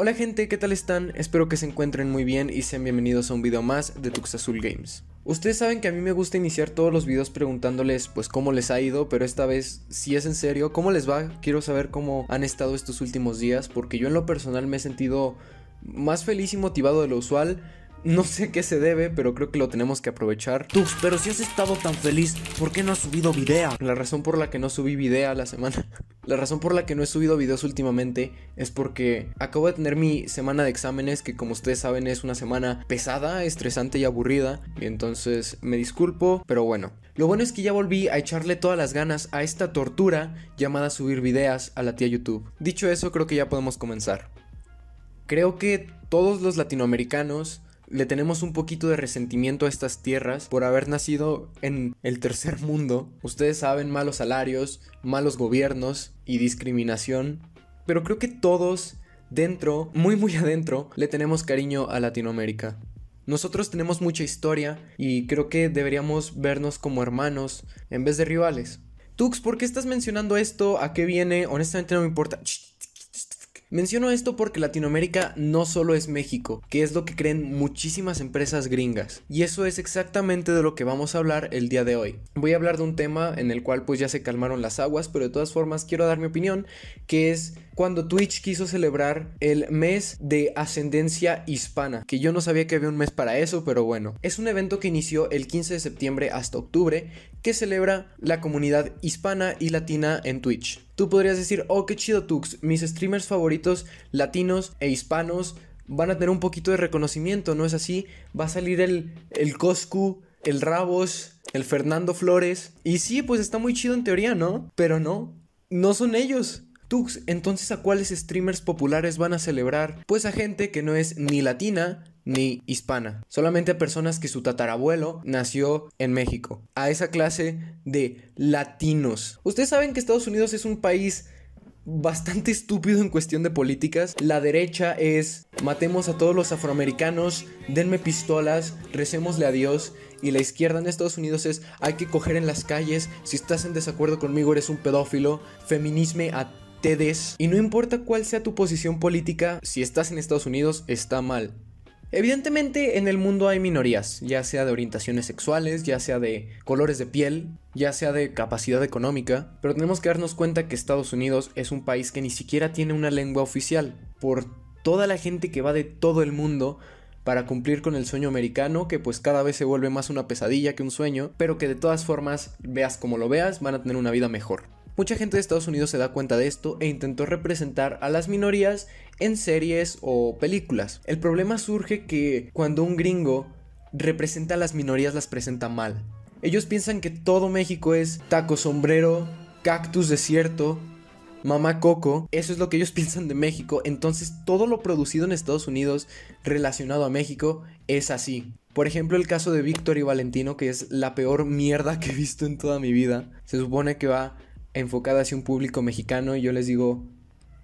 Hola gente, ¿qué tal están? Espero que se encuentren muy bien y sean bienvenidos a un video más de Tux Azul Games. Ustedes saben que a mí me gusta iniciar todos los videos preguntándoles pues cómo les ha ido, pero esta vez si es en serio, ¿cómo les va? Quiero saber cómo han estado estos últimos días porque yo en lo personal me he sentido más feliz y motivado de lo usual. No sé qué se debe, pero creo que lo tenemos que aprovechar. Tux, pero si has estado tan feliz, ¿por qué no has subido video? La razón por la que no subí video la semana. La razón por la que no he subido videos últimamente es porque acabo de tener mi semana de exámenes, que como ustedes saben es una semana pesada, estresante y aburrida. Y entonces me disculpo, pero bueno. Lo bueno es que ya volví a echarle todas las ganas a esta tortura llamada subir videos a la tía YouTube. Dicho eso, creo que ya podemos comenzar. Creo que todos los latinoamericanos le tenemos un poquito de resentimiento a estas tierras por haber nacido en el tercer mundo. Ustedes saben, malos salarios, malos gobiernos y discriminación. Pero creo que todos, dentro, muy muy adentro, le tenemos cariño a Latinoamérica. Nosotros tenemos mucha historia y creo que deberíamos vernos como hermanos en vez de rivales. Tux, ¿por qué estás mencionando esto? ¿A qué viene? Honestamente no me importa. Menciono esto porque Latinoamérica no solo es México, que es lo que creen muchísimas empresas gringas. Y eso es exactamente de lo que vamos a hablar el día de hoy. Voy a hablar de un tema en el cual pues ya se calmaron las aguas, pero de todas formas quiero dar mi opinión, que es cuando Twitch quiso celebrar el mes de ascendencia hispana, que yo no sabía que había un mes para eso, pero bueno. Es un evento que inició el 15 de septiembre hasta octubre, que celebra la comunidad hispana y latina en Twitch. Tú podrías decir, oh, qué chido Tux, mis streamers favoritos latinos e hispanos van a tener un poquito de reconocimiento, ¿no es así? Va a salir el, el Coscu, el Rabos, el Fernando Flores. Y sí, pues está muy chido en teoría, ¿no? Pero no, no son ellos. Tux, entonces ¿a cuáles streamers populares van a celebrar? Pues a gente que no es ni latina ni hispana, solamente a personas que su tatarabuelo nació en México, a esa clase de latinos. Ustedes saben que Estados Unidos es un país bastante estúpido en cuestión de políticas. La derecha es matemos a todos los afroamericanos, denme pistolas, recémosle a Dios. Y la izquierda en Estados Unidos es hay que coger en las calles, si estás en desacuerdo conmigo eres un pedófilo, feminisme a des. Y no importa cuál sea tu posición política, si estás en Estados Unidos, está mal. Evidentemente en el mundo hay minorías, ya sea de orientaciones sexuales, ya sea de colores de piel, ya sea de capacidad económica, pero tenemos que darnos cuenta que Estados Unidos es un país que ni siquiera tiene una lengua oficial, por toda la gente que va de todo el mundo para cumplir con el sueño americano, que pues cada vez se vuelve más una pesadilla que un sueño, pero que de todas formas, veas como lo veas, van a tener una vida mejor. Mucha gente de Estados Unidos se da cuenta de esto e intentó representar a las minorías en series o películas. El problema surge que cuando un gringo representa a las minorías las presenta mal. Ellos piensan que todo México es taco sombrero, cactus desierto, mamá coco, eso es lo que ellos piensan de México, entonces todo lo producido en Estados Unidos relacionado a México es así. Por ejemplo, el caso de Víctor y Valentino, que es la peor mierda que he visto en toda mi vida. Se supone que va enfocada hacia un público mexicano y yo les digo,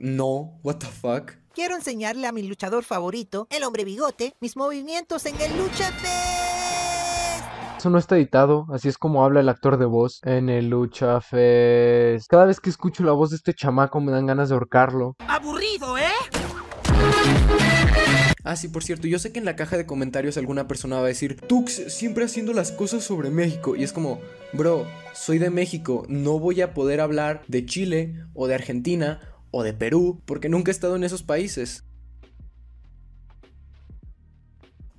no, what the fuck. Quiero enseñarle a mi luchador favorito, el hombre bigote, mis movimientos en el Lucha Fest. Eso no está editado, así es como habla el actor de voz en el Lucha Fest. Cada vez que escucho la voz de este chamaco me dan ganas de ahorcarlo. ¡Aburrido, eh! Ah, sí, por cierto, yo sé que en la caja de comentarios alguna persona va a decir, Tux, siempre haciendo las cosas sobre México. Y es como, bro, soy de México, no voy a poder hablar de Chile o de Argentina o de Perú porque nunca he estado en esos países.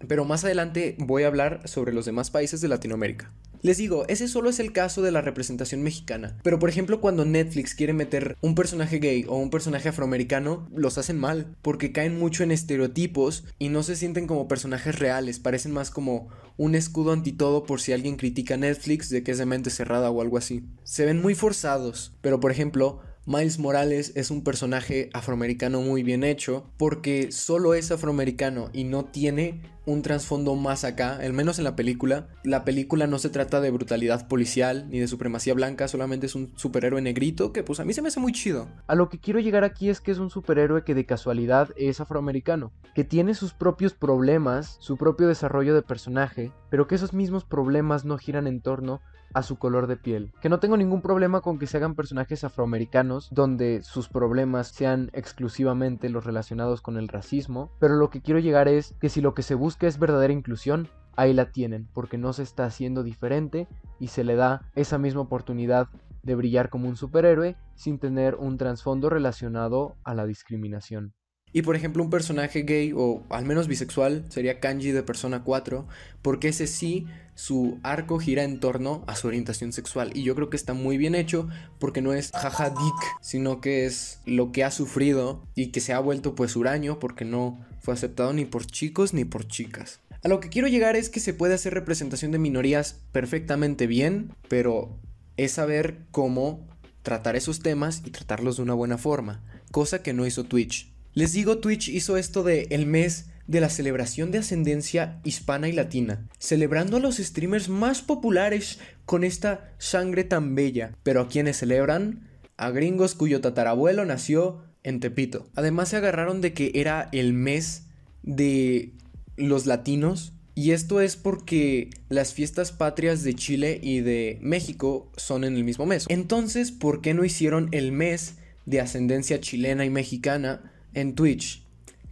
Pero más adelante voy a hablar sobre los demás países de Latinoamérica. Les digo, ese solo es el caso de la representación mexicana. Pero por ejemplo, cuando Netflix quiere meter un personaje gay o un personaje afroamericano, los hacen mal, porque caen mucho en estereotipos y no se sienten como personajes reales, parecen más como un escudo anti todo por si alguien critica Netflix de que es de mente cerrada o algo así. Se ven muy forzados, pero por ejemplo, Miles Morales es un personaje afroamericano muy bien hecho porque solo es afroamericano y no tiene un trasfondo más acá, al menos en la película. La película no se trata de brutalidad policial ni de supremacía blanca, solamente es un superhéroe negrito que pues a mí se me hace muy chido. A lo que quiero llegar aquí es que es un superhéroe que de casualidad es afroamericano, que tiene sus propios problemas, su propio desarrollo de personaje, pero que esos mismos problemas no giran en torno a su color de piel. Que no tengo ningún problema con que se hagan personajes afroamericanos donde sus problemas sean exclusivamente los relacionados con el racismo, pero lo que quiero llegar es que si lo que se busca es verdadera inclusión, ahí la tienen, porque no se está haciendo diferente y se le da esa misma oportunidad de brillar como un superhéroe sin tener un trasfondo relacionado a la discriminación. Y por ejemplo un personaje gay o al menos bisexual sería Kanji de Persona 4, porque ese sí su arco gira en torno a su orientación sexual y yo creo que está muy bien hecho porque no es jaja dick, sino que es lo que ha sufrido y que se ha vuelto pues huraño porque no fue aceptado ni por chicos ni por chicas. A lo que quiero llegar es que se puede hacer representación de minorías perfectamente bien, pero es saber cómo tratar esos temas y tratarlos de una buena forma, cosa que no hizo Twitch. Les digo, Twitch hizo esto de el mes de la celebración de ascendencia hispana y latina, celebrando a los streamers más populares con esta sangre tan bella. Pero a quienes celebran, a gringos cuyo tatarabuelo nació en Tepito. Además se agarraron de que era el mes de los latinos y esto es porque las fiestas patrias de Chile y de México son en el mismo mes. Entonces, ¿por qué no hicieron el mes de ascendencia chilena y mexicana en Twitch.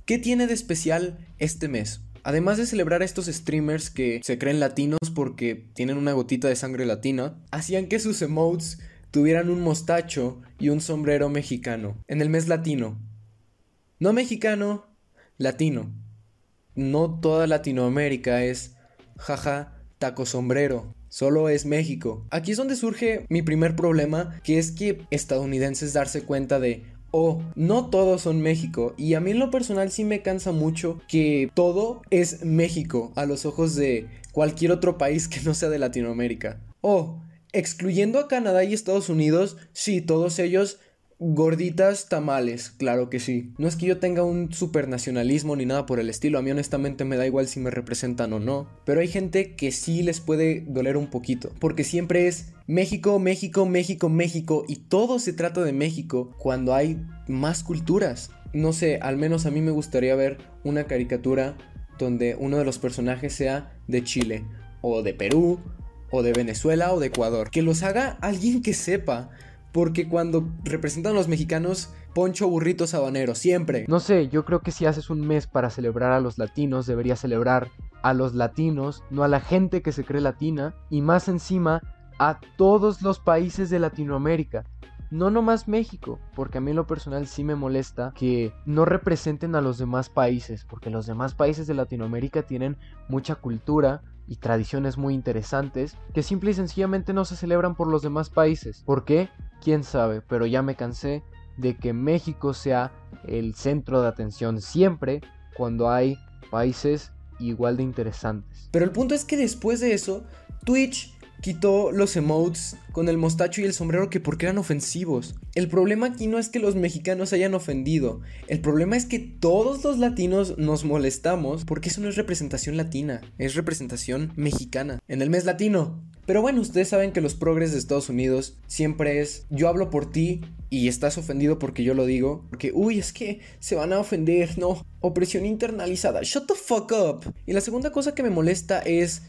¿Qué tiene de especial este mes? Además de celebrar a estos streamers que se creen latinos porque tienen una gotita de sangre latina, hacían que sus emotes tuvieran un mostacho y un sombrero mexicano en el mes latino. No mexicano, latino. No toda Latinoamérica es jaja taco sombrero. Solo es México. Aquí es donde surge mi primer problema, que es que estadounidenses darse cuenta de, oh, no todos son México. Y a mí en lo personal sí me cansa mucho que todo es México a los ojos de cualquier otro país que no sea de Latinoamérica. Oh, excluyendo a Canadá y Estados Unidos, sí, todos ellos Gorditas tamales, claro que sí. No es que yo tenga un supernacionalismo ni nada por el estilo, a mí honestamente me da igual si me representan o no. Pero hay gente que sí les puede doler un poquito, porque siempre es México, México, México, México, y todo se trata de México cuando hay más culturas. No sé, al menos a mí me gustaría ver una caricatura donde uno de los personajes sea de Chile, o de Perú, o de Venezuela, o de Ecuador. Que los haga alguien que sepa porque cuando representan a los mexicanos, poncho burrito sabanero, siempre. No sé, yo creo que si haces un mes para celebrar a los latinos, deberías celebrar a los latinos, no a la gente que se cree latina, y más encima a todos los países de Latinoamérica. No nomás México, porque a mí en lo personal sí me molesta que no representen a los demás países, porque los demás países de Latinoamérica tienen mucha cultura, y tradiciones muy interesantes que simple y sencillamente no se celebran por los demás países. ¿Por qué? Quién sabe, pero ya me cansé de que México sea el centro de atención siempre cuando hay países igual de interesantes. Pero el punto es que después de eso, Twitch quitó los emotes con el mostacho y el sombrero que porque eran ofensivos. El problema aquí no es que los mexicanos hayan ofendido, el problema es que todos los latinos nos molestamos porque eso no es representación latina, es representación mexicana en el mes latino. Pero bueno, ustedes saben que los progres de Estados Unidos siempre es yo hablo por ti y estás ofendido porque yo lo digo, porque uy, es que se van a ofender, no, opresión internalizada, shut the fuck up. Y la segunda cosa que me molesta es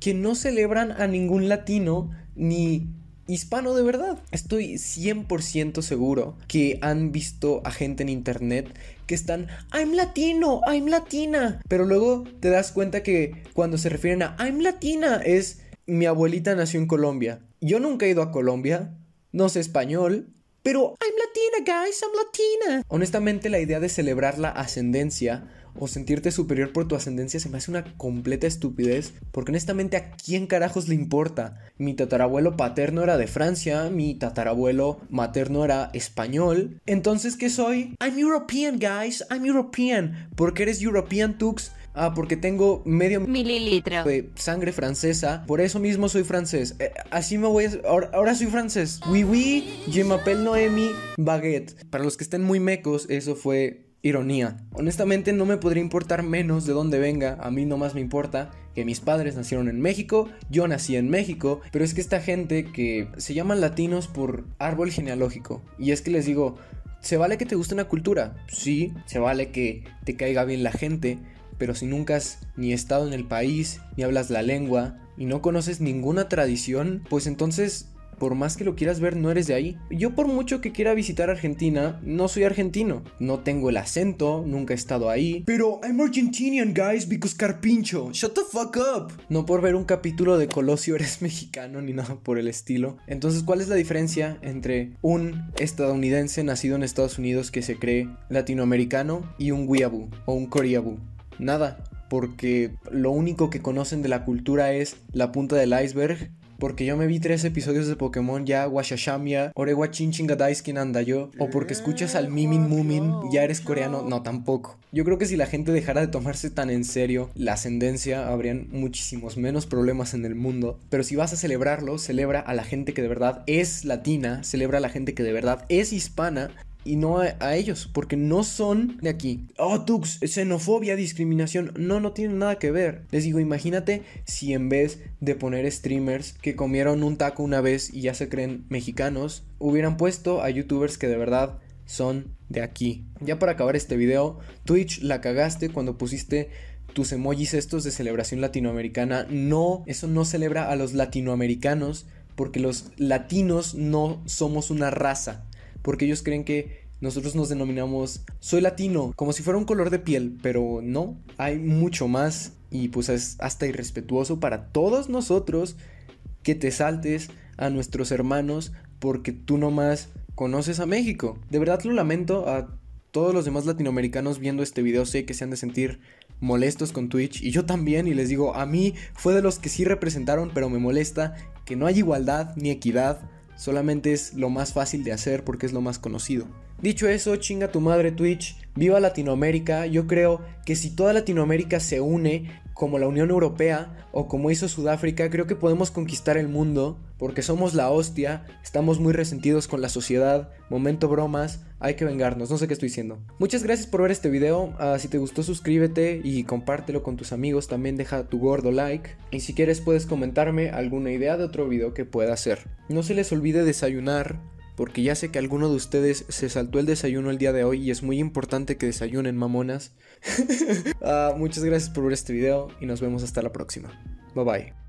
que no celebran a ningún latino ni hispano de verdad. Estoy 100% seguro que han visto a gente en internet que están, I'm latino, I'm latina. Pero luego te das cuenta que cuando se refieren a I'm latina es mi abuelita nació en Colombia. Yo nunca he ido a Colombia, no sé español, pero I'm latina, guys, I'm latina. Honestamente la idea de celebrar la ascendencia o sentirte superior por tu ascendencia se me hace una completa estupidez, porque honestamente a quién carajos le importa. Mi tatarabuelo paterno era de Francia, mi tatarabuelo materno era español. Entonces, ¿qué soy? I'm European, guys, I'm European. ¿Por qué eres European, Tux? Ah, porque tengo medio mililitro de sangre francesa. Por eso mismo soy francés. Eh, así me voy a... Ahora, soy francés. Oui, oui, je m'appelle Noemi Baguette. Para los que estén muy mecos, eso fue ironía. Honestamente no me podría importar menos de dónde venga, a mí nomás me importa que mis padres nacieron en México, yo nací en México, pero es que esta gente que se llaman latinos por árbol genealógico, y es que les digo, se vale que te guste una cultura, sí, se vale que te caiga bien la gente, pero si nunca has ni estado en el país, ni hablas la lengua, y no conoces ninguna tradición, pues entonces por más que lo quieras ver, no eres de ahí. Yo por mucho que quiera visitar Argentina, no soy argentino. No tengo el acento, nunca he estado ahí. Pero I'm Argentinian, guys, because Carpincho. Shut the fuck up. No por ver un capítulo de Colosio eres mexicano ni nada por el estilo. Entonces, ¿cuál es la diferencia entre un estadounidense nacido en Estados Unidos que se cree latinoamericano y un weeaboo o un coreaboo? Nada, porque lo único que conocen de la cultura es la punta del iceberg porque yo me vi tres episodios de Pokémon ya Washashamia, Orewa Chinchingadaiski yo, o porque escuchas al Mimin Mumin, ya eres coreano, no tampoco. Yo creo que si la gente dejara de tomarse tan en serio la ascendencia, habrían muchísimos menos problemas en el mundo. Pero si vas a celebrarlo, celebra a la gente que de verdad es latina, celebra a la gente que de verdad es hispana y no a, ellos, porque no son de aquí. Oh, Tux, xenofobia, discriminación. No, no tiene nada que ver. Les digo, imagínate si en vez de poner streamers que comieron un taco una vez y ya se creen mexicanos, hubieran puesto a youtubers que de verdad son de aquí. Ya para acabar este video, Twitch la cagaste cuando pusiste tus emojis estos de celebración latinoamericana. No, eso no celebra a los latinoamericanos porque los latinos no somos una raza porque ellos creen que nosotros nos denominamos soy latino, como si fuera un color de piel, pero no, hay mucho más y pues es hasta irrespetuoso para todos nosotros que te saltes a nuestros hermanos porque tú nomás conoces a México. De verdad lo lamento a todos los demás latinoamericanos viendo este video, sé que se han de sentir molestos con Twitch y yo también y les digo, a mí fue de los que sí representaron, pero me molesta que no haya igualdad ni equidad solamente es lo más fácil de hacer porque es lo más conocido. Dicho eso, chinga tu madre Twitch, viva Latinoamérica, yo creo que si toda Latinoamérica se une como la Unión Europea o como hizo Sudáfrica, creo que podemos conquistar el mundo porque somos la hostia, estamos muy resentidos con la sociedad, momento bromas, hay que vengarnos, no sé qué estoy diciendo. Muchas gracias por ver este video, ah, si te gustó suscríbete y compártelo con tus amigos, también deja tu gordo like y si quieres puedes comentarme alguna idea de otro video que pueda hacer. No se les olvide desayunar, porque ya sé que alguno de ustedes se saltó el desayuno el día de hoy y es muy importante que desayunen mamonas. Ah, muchas gracias por ver este video y nos vemos hasta la próxima. Bye bye.